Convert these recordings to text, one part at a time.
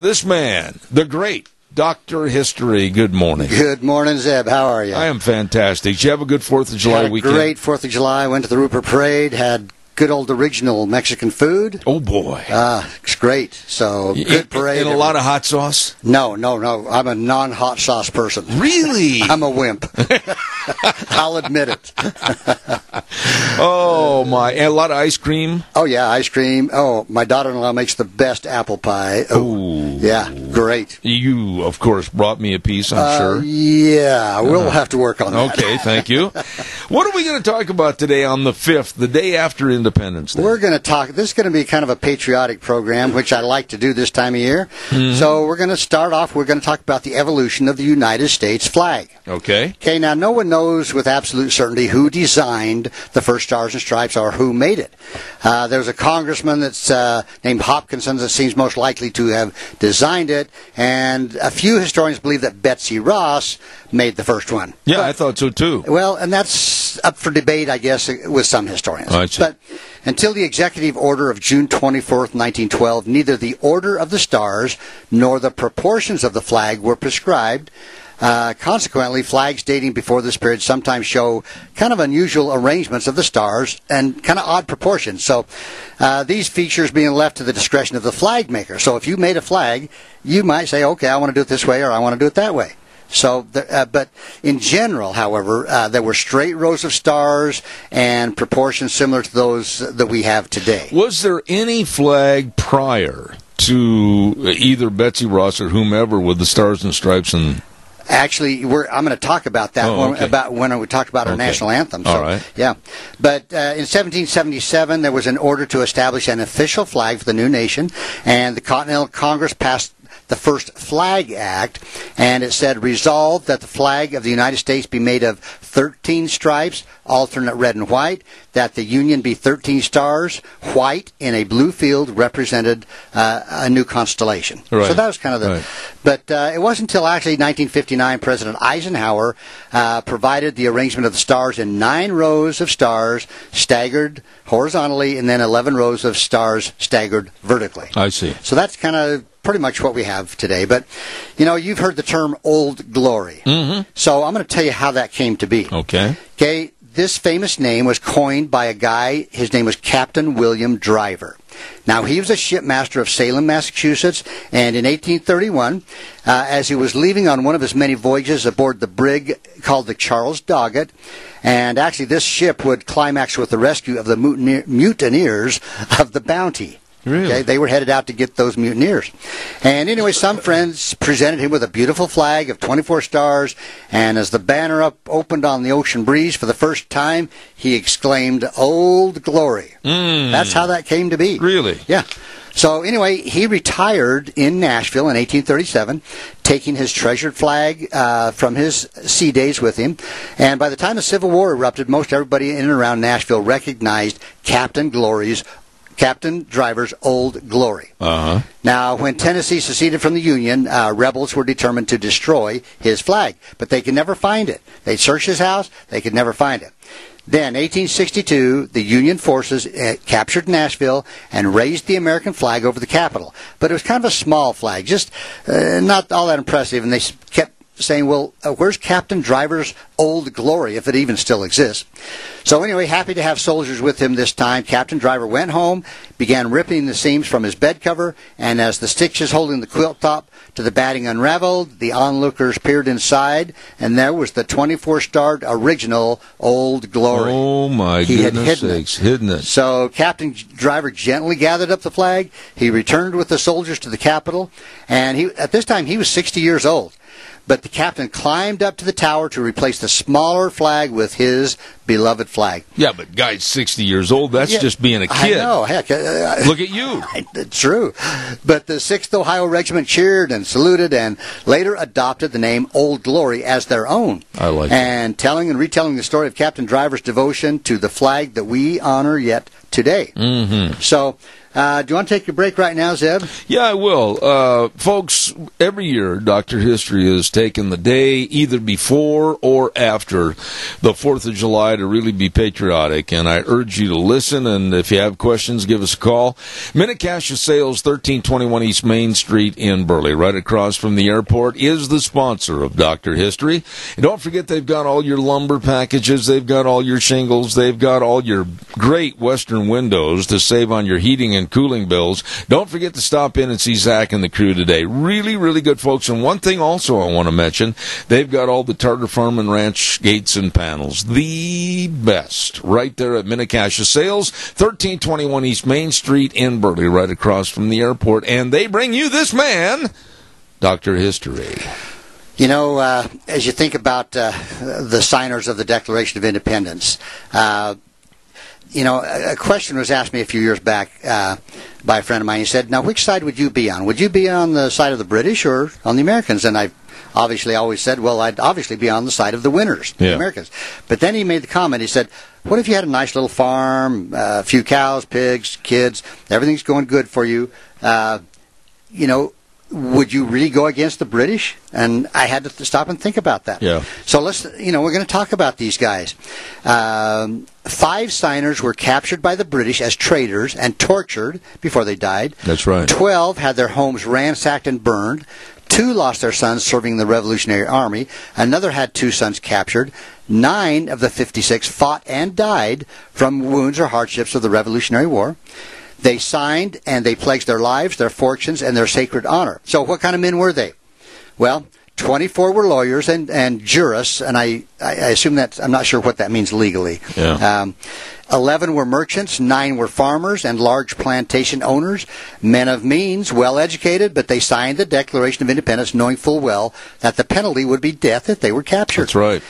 This man, the great Dr. History, good morning. Good morning, Zeb. How are you? I am fantastic. Did you have a good 4th of July weekend? great Fourth of July. Went to the Rupert Parade. Had good old original Mexican food. Oh, boy. Uh, it's great. So good parade. And a lot of hot sauce? No, no, no. I'm a non-hot sauce person. Really? I'm a wimp. I'll admit it. oh, my. And a lot of ice cream? Oh yeah, ice cream. Oh, my daughter-in-law makes the best apple pie. Oh, Ooh. yeah, great. You, of course, brought me a piece, I'm Uh, sure. Yeah, we'll have to work on that. Okay, thank you. What are we going to talk about today on the 5th, the day after Independence Day? We're going to talk. This is going to be kind of a patriotic program, which I like to do this time of year. Mm-hmm. So we're going to start off. We're going to talk about the evolution of the United States flag. Okay. Okay, now no one knows with absolute certainty who designed the first Stars and Stripes or who made it. Uh, there's a congressman that's uh, named Hopkinson that seems most likely to have designed it, and a few historians believe that Betsy Ross made the first one. Yeah, I thought so too. Well, and that's up for debate, I guess, with some historians. See. But until the executive order of June 24, 1912, neither the order of the stars nor the proportions of the flag were prescribed. Uh, consequently, flags dating before this period sometimes show kind of unusual arrangements of the stars and kind of odd proportions. So, uh, these features being left to the discretion of the flag maker. So, if you made a flag, you might say, "Okay, I want to do it this way," or "I want to do it that way." So, uh, but in general, however, uh, there were straight rows of stars and proportions similar to those that we have today. Was there any flag prior to either Betsy Ross or whomever with the stars and stripes and Actually, we're, I'm going to talk about that Oh, when, about when we talk about our Okay. national anthem. So, All right. Yeah, but uh, in 1777, there was an order to establish an official flag for the new nation, and the Continental Congress passed the first Flag Act, and it said, "Resolved that the flag of the United States be made of 13 stripes, alternate red and white. That the Union be 13 stars, white in a blue field, represented uh, a new constellation." Right. So that was kind of the. Right. But uh, it wasn't until actually 1959 President Eisenhower uh, provided the arrangement of the stars in nine rows of stars staggered horizontally, and then 11 rows of stars staggered vertically. I see. So that's kind of pretty much what we have today. But you know, you've heard the term "Old Glory," mm-hmm. so I'm going to tell you how that came to be. Okay. Okay, this famous name was coined by a guy. His name was Captain William Driver. Now, he was a shipmaster of Salem, Massachusetts, and in 1831, uh, as he was leaving on one of his many voyages aboard the brig called the Charles Doggett, and actually this ship would climax with the rescue of the mutineers of the Bounty. Really? Okay, they were headed out to get those mutineers. And anyway, some friends presented him with a beautiful flag of 24 stars, and as the banner up opened on the ocean breeze for the first time, he exclaimed, Old Glory. Mm. That's how that came to be. Really? Yeah. So anyway, he retired in Nashville in 1837, taking his treasured flag uh, from his sea days with him. And by the time the Civil War erupted, most everybody in and around Nashville recognized Captain Glory's Captain Driver's Old Glory. Uh huh. Now, when Tennessee seceded from the Union, uh, rebels were determined to destroy his flag, but they could never find it. They searched his house, they could never find it. Then, 1862, the Union forces uh, captured Nashville and raised the American flag over the Capitol. But it was kind of a small flag, just uh, not all that impressive, and they kept saying, well, uh, where's Captain Driver's old glory, if it even still exists? So anyway, happy to have soldiers with him this time. Captain Driver went home, began ripping the seams from his bed cover, and as the stitches holding the quilt top to the batting unraveled, the onlookers peered inside, and there was the 24-starred original Old Glory. Oh my He had goodness hidden it. hidden it. So Captain Driver gently gathered up the flag. He returned with the soldiers to the Capitol, and he at this time he was 60 years old. But the captain climbed up to the tower to replace the smaller flag with his beloved flag. Yeah, but guy's sixty years old. That's Yeah, just being a kid. I know, heck, uh, Look at you. It's true. But the 6th Ohio Regiment cheered and saluted and later adopted the name Old Glory as their own. I like. And telling and retelling the story of Captain Driver's devotion to the flag that we honor yet today. Mm-hmm. So, uh, do you want to take your break right now, Zeb? Yeah, I will. Uh, folks, every year, Dr. History has taken the day either before or after the 4th of July to really be patriotic, and I urge you to listen. And if you have questions, give us a call. Mini-Cassia Sales, 1321 East Main Street in Burley, right across from the airport, is the sponsor of Doctor History. And don't forget, they've got all your lumber packages, they've got all your shingles, they've got all your great Western windows to save on your heating and cooling bills. Don't forget to stop in and see Zach and the crew today. Really, really good folks. And one thing also I want to mention, they've got all the Tarter Farm and Ranch gates and panels. The best. Right there at Mini-Cassia Sales, 1321 East Main Street in Burley, right across from the airport. And they bring you this man, Dr. History. You know, uh, as you think about uh, the signers of the Declaration of Independence, uh, you know, a question was asked me a few years back uh, by a friend of mine. He said, "Now, which side would you be on? Would you be on the side of the British or on the Americans?" And I obviously always said, "Well, I'd obviously be on the side of the winners, Yeah. the Americans." But then he made the comment. He said, "What if you had a nice little farm, uh, a few cows, pigs, kids, everything's going good for you? Uh, you know, would you really go against the British?" And I had to th- stop and think about that. Yeah. So let's, you know, we're going to talk about these guys. Um, five signers were captured by the British as traitors and tortured before they died. That's right. Twelve had their homes ransacked and burned. Two lost their sons serving the Revolutionary Army. Another had two sons captured. Nine of the 56 fought and died from wounds or hardships of the Revolutionary War. They signed and they pledged their lives, their fortunes, and their sacred honor. So, what kind of men were they? Well, 24 were lawyers and, and jurists, and I, I assume that, I'm not sure what that means legally. Yeah. Um, 11 were merchants, 9 were farmers and large plantation owners, men of means, well educated, but they signed the Declaration of Independence knowing full well that the penalty would be death if they were captured. That's right.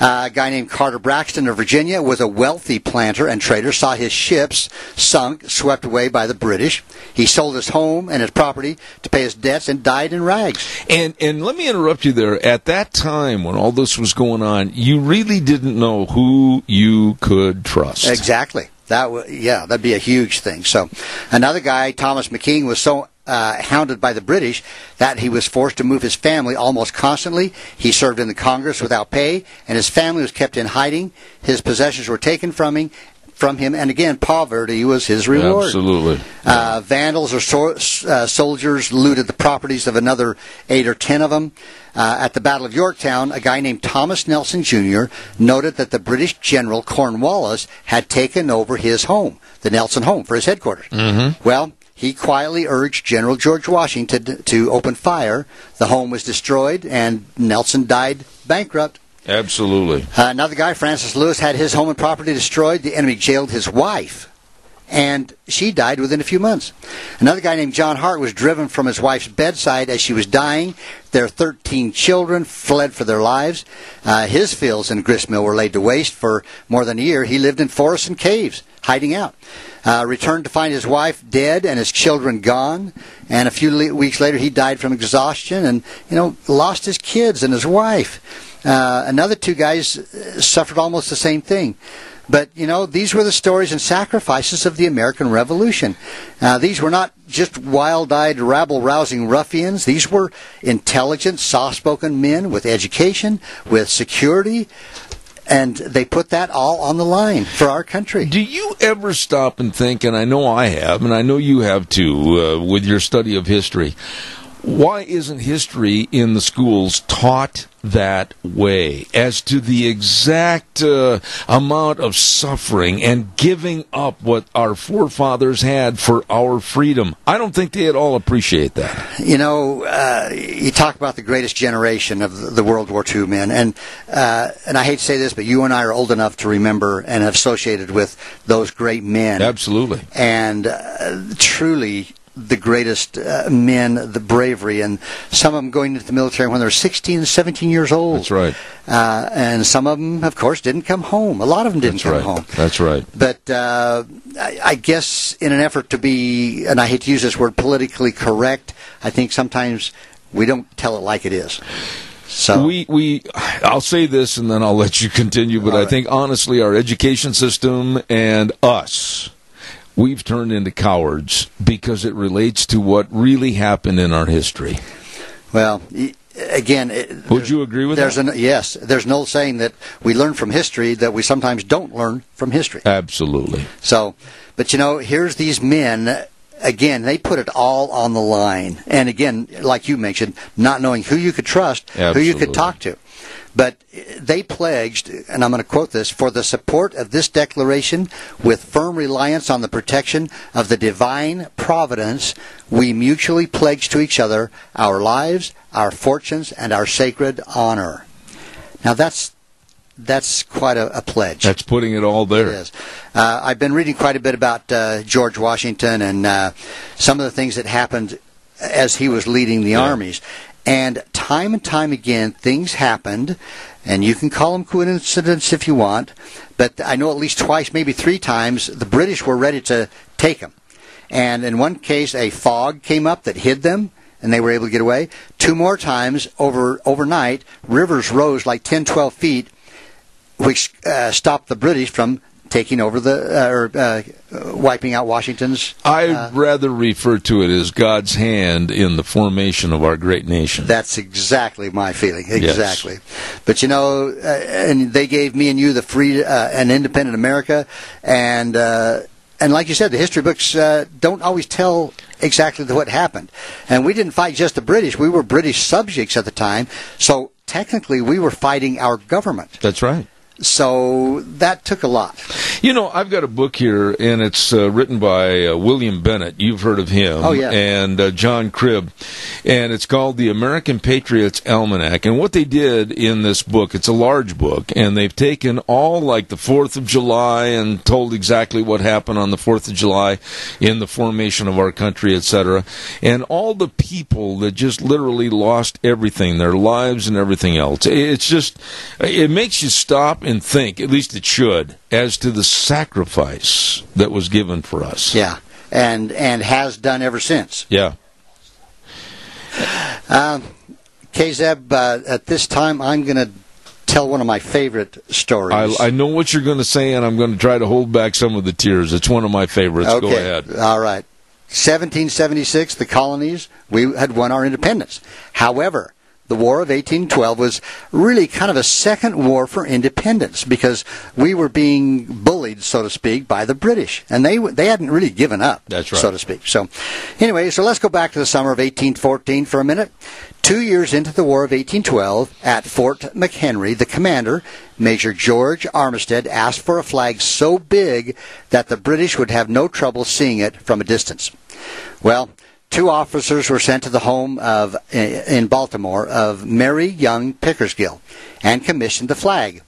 Uh, a guy named Carter Braxton of Virginia was a wealthy planter and trader, saw his ships sunk, swept away by the British. He sold his home and his property to pay his debts and died in rags. And and let me interrupt you there. At that time when all this was going on, you really didn't know who you could trust. Exactly. That w- yeah, that'd be a huge thing. So, another guy, Thomas McKean, was so uh, hounded by the British that he was forced to move his family almost constantly. He served in the Congress without pay, and his family was kept in hiding. His possessions were taken from him, from him, and again, poverty was his reward. Absolutely. Uh, vandals or so, uh, soldiers looted the properties of another eight or ten of them. Uh, at the Battle of Yorktown, a guy named Thomas Nelson Jr. noted that the British general Cornwallis had taken over his home, the Nelson home, for his headquarters. Mm-hmm. Well, he quietly urged General George Washington to, open fire. The home was destroyed, and Nelson died bankrupt. Absolutely. Uh, another guy, Francis Lewis, had his home and property destroyed. The enemy jailed his wife, and she died within a few months. Another guy named John Hart was driven from his wife's bedside as she was dying. Their 13 children fled for their lives. Uh, his fields in Gristmill were laid to waste for more than a year. He lived in forests and caves, hiding out. Uh, returned to find his wife dead and his children gone. And a few le- weeks later, he died from exhaustion and, you know, lost his kids and his wife. Uh, another two guys uh, suffered almost the same thing. But, you know, these were the stories and sacrifices of the American Revolution. Uh, these were not just wild eyed, rabble rousing ruffians. These were intelligent, soft spoken men with education, with security, and they put that all on the line for our country. Do you ever stop and think, and I know I have, and I know you have too, uh, with your study of history, why isn't history in the schools taught that way as to the exact uh, amount of suffering and giving up what our forefathers had for our freedom? I don't think they at all appreciate that. You know, uh, you talk about the greatest generation of the- World War II men, and uh, and I hate to say this, but you and I are old enough to remember and have associated with those great men. Absolutely. and uh, truly the greatest uh, men, the bravery, and some of them going into the military when they're 16 17 years old. That's right. Uh, and some of them, of course, didn't come home. A lot of them didn't That's come right. home. That's right. But uh, I, I guess in an effort to be, and I hate to use this word, politically correct, I think sometimes we don't tell it like it is. So We we I'll say this and then I'll let you continue, but All I think honestly our education system and us we've turned into cowards because it relates to what really happened in our history. Well, again, it, Would you agree with there's that? An, yes, there's an old saying that we learn from history that we sometimes don't learn from history. Absolutely. So, but you know, here's these men. Again, they put it all on the line. And again, like you mentioned, not knowing who you could trust, who you could talk to. But they pledged, and I'm going to quote this, for the support of this declaration, with firm reliance on the protection of the divine providence, we mutually pledge to each other our lives, our fortunes, and our sacred honor. Now that's that's quite a, a pledge. That's putting it all there. It is. Uh, I've been reading quite a bit about uh, George Washington and uh, some of the things that happened as he was leading the Yeah. armies. And time and time again, things happened, and you can call them coincidence if you want, but I know at least twice, maybe three times, the British were ready to take them. And in one case, a fog came up that hid them, and they were able to get away. Two more times, over overnight, rivers rose like 10, 12 feet, which uh, stopped the British from taking over the uh, or uh, wiping out Washington's. I'd Uh, rather refer to it as God's hand in the formation of our great nation. That's exactly my feeling. Yes. Exactly. But you know, uh, and they gave me and you the free uh, an independent America, and uh, and like you said, the history books uh, don't always tell exactly what happened. And we didn't fight just the British; we were British subjects at the time. So technically, we were fighting our government. That's right. So that took a lot. You know, I've got a book here, and it's uh, written by uh, William Bennett. You've heard of him. Oh, yeah. And uh, John Cribb. And it's called The American Patriots Almanac. And what they did in this book, it's a large book, and they've taken all like the 4th of July and told exactly what happened on the 4th of July in the formation of our country, etc. And all the people that just literally lost everything, their lives and everything else. It's just, it makes you stop and think, at least it should, as to the sacrifice that was given for us. Yeah, and and has done ever since. Yeah. Um, KZeb, uh, at this time, I'm going to tell one of my favorite stories. I, I know what you're going to say, and I'm going to try to hold back some of the tears. It's one of my favorites. okay. Go ahead. All right. 1776, the colonies, we had won our independence. However, the War of 1812 was really kind of a second war for independence because we were being so to speak, by the British, and they they hadn't really given up, That's right. so to speak. So, anyway, so let's go back to the summer of 1814 for a minute. Two years into the War of 1812, at Fort McHenry, the commander, Major George Armistead, asked for a flag so big that the British would have no trouble seeing it from a distance. Well, two officers were sent to the home of eh, in Baltimore of Mary Young Pickersgill and commissioned the flag.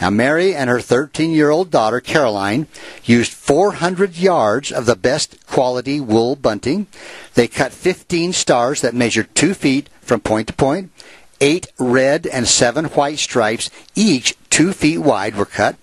Now, Mary and her 13 year old daughter, Caroline, used 400 yards of the best quality wool bunting. They cut 15 stars that measured 2 feet from point to point. Eight red and seven white stripes, each 2 feet wide, were cut.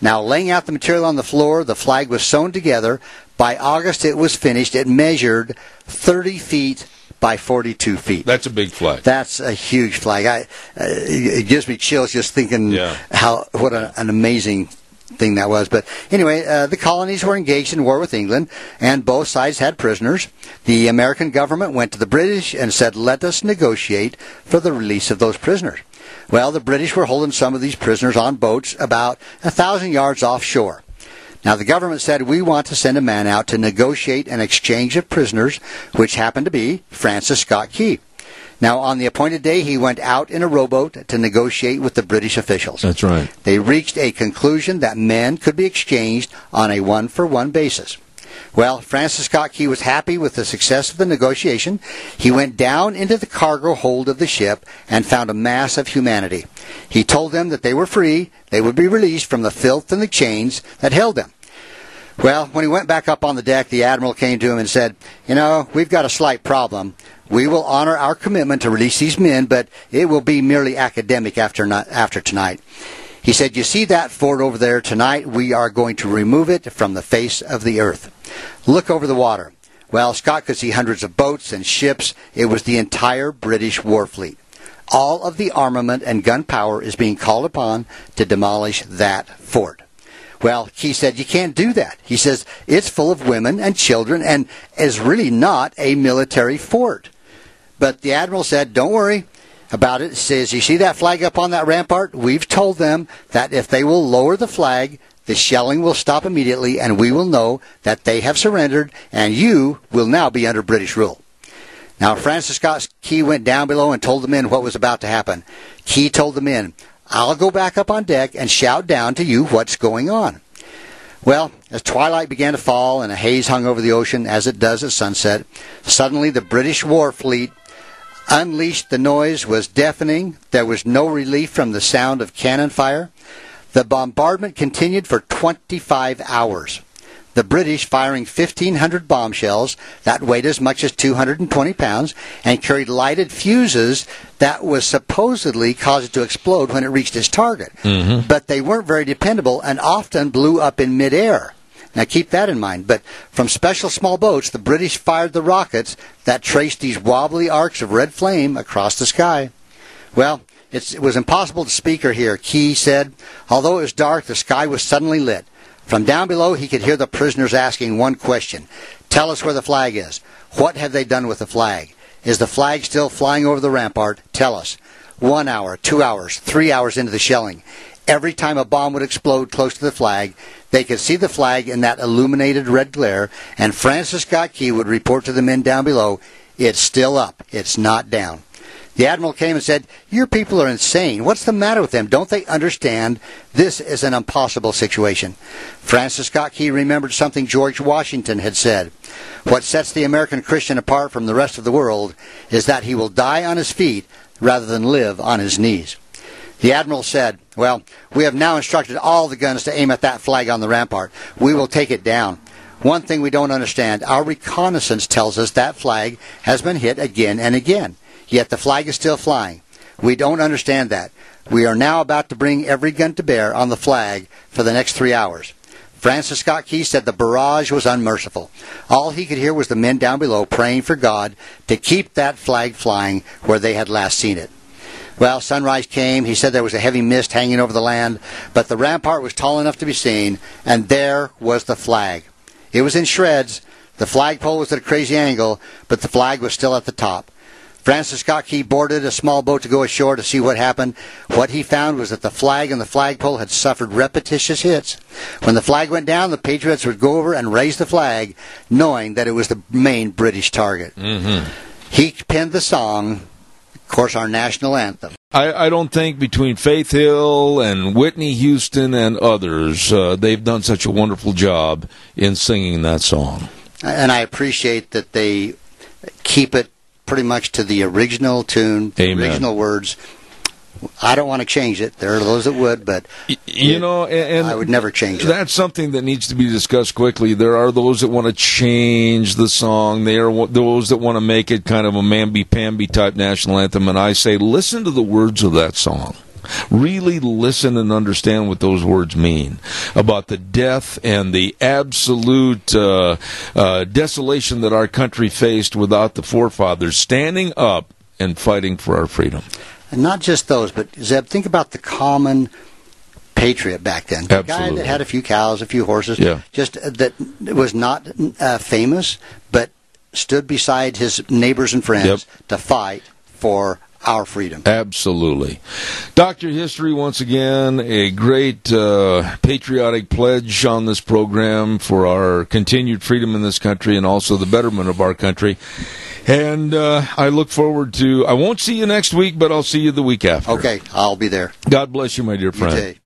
Now, laying out the material on the floor, the flag was sewn together. By August, it was finished. It measured 30 feet by 42 feet. That's a big flag. That's a huge flag. I, uh, it gives me chills just thinking Yeah. how what a, an amazing thing that was. But anyway, uh, the colonies were engaged in war with England, and both sides had prisoners. The American government went to the British and said, "Let us negotiate for the release of those prisoners." Well, the British were holding some of these prisoners on boats about a thousand yards offshore. Now, the government said, we want to send a man out to negotiate an exchange of prisoners, which happened to be Francis Scott Key. Now, on the appointed day, he went out in a rowboat to negotiate with the British officials. That's right. They reached a conclusion that men could be exchanged on a one for one basis. Well, Francis Scott Key was happy with the success of the negotiation. He went down into the cargo hold of the ship and found a mass of humanity. He told them that they were free, they would be released from the filth and the chains that held them. Well, when he went back up on the deck, the admiral came to him and said, You know, we've got a slight problem. We will honor our commitment to release these men, but it will be merely academic after, not, after tonight. He said, You see that fort over there tonight? We are going to remove it from the face of the earth. Look over the water. Well, Scott could see hundreds of boats and ships. It was the entire British war fleet. All of the armament and gunpowder is being called upon to demolish that fort. Well, he said, you can't do that. He says, it's full of women and children and is really not a military fort. But the admiral said, don't worry. about it says, You see that flag up on that rampart? We've told them that if they will lower the flag, the shelling will stop immediately and we will know that they have surrendered and you will now be under British rule. Now, Francis Scott Key went down below and told the men what was about to happen. Key told the men, I'll go back up on deck and shout down to you what's going on. Well, as twilight began to fall and a haze hung over the ocean as it does at sunset, suddenly the British war fleet unleashed. The noise was deafening. There was no relief from the sound of cannon fire. The bombardment continued for 25 hours. The British firing 1,500 bombshells that weighed as much as 220 pounds and carried lighted fuses that was supposedly caused it to explode when it reached its target. Mm-hmm. But they weren't very dependable and often blew up in midair. Now keep that in mind. But from special small boats, the British fired the rockets that traced these wobbly arcs of red flame across the sky. Well, it was impossible to speak or hear. Key said, although it was dark, the sky was suddenly lit. From down below, he could hear the prisoners asking one question Tell us where the flag is. What have they done with the flag? Is the flag still flying over the rampart? Tell us. One hour, two hours, three hours into the shelling. Every time a bomb would explode close to the flag, they could see the flag in that illuminated red glare, and Francis Scott Key would report to the men down below, It's still up. It's not down. The admiral came and said, Your people are insane. What's the matter with them? Don't they understand this is an impossible situation? Francis Scott Key remembered something George Washington had said. What sets the American Christian apart from the rest of the world is that he will die on his feet rather than live on his knees. The admiral said, Well, we have now instructed all the guns to aim at that flag on the rampart. We will take it down. One thing we don't understand our reconnaissance tells us that flag has been hit again and again yet the flag is still flying. We don't understand that. We are now about to bring every gun to bear on the flag for the next three hours. Francis Scott Key said the barrage was unmerciful. All he could hear was the men down below praying for God to keep that flag flying where they had last seen it. Well, sunrise came. He said there was a heavy mist hanging over the land, but the rampart was tall enough to be seen, and there was the flag. It was in shreds. The flagpole was at a crazy angle, but the flag was still at the top. Francis Scott Key boarded a small boat to go ashore to see what happened. What he found was that the flag and the flagpole had suffered repetitious hits. When the flag went down, the Patriots would go over and raise the flag, knowing that it was the main British target. Mm-hmm. He penned the song, of course, our national anthem. I, I, don't think between Faith Hill and Whitney Houston and others, uh, they've done such a wonderful job in singing that song. And I appreciate that they keep it pretty much to the original tune, the Amen. original words. I don't want to change it. There are those that would, but you it, know, and, I would never change it. That's something that needs to be discussed quickly. There are those that want to change the song. There are those that want to make it kind of a mamby-pamby type national anthem, and I say, listen to the words of that song. Really listen and understand what those words mean about the death and the absolute uh, uh, desolation that our country faced without the forefathers standing up and fighting for our freedom. And not just those, but Zeb, think about the common patriot back then. The Absolutely. guy that had a few cows, a few horses, yeah. just uh, that was not uh, famous, but stood beside his neighbors and friends yep. to fight for our freedom. Absolutely. Dr. History, once again, a great uh, patriotic pledge on this program for our continued freedom in this country and also the betterment of our country. And uh, I look forward to, I won't see you next week, but I'll see you the week after. Okay, I'll be there. God bless you, my dear friend.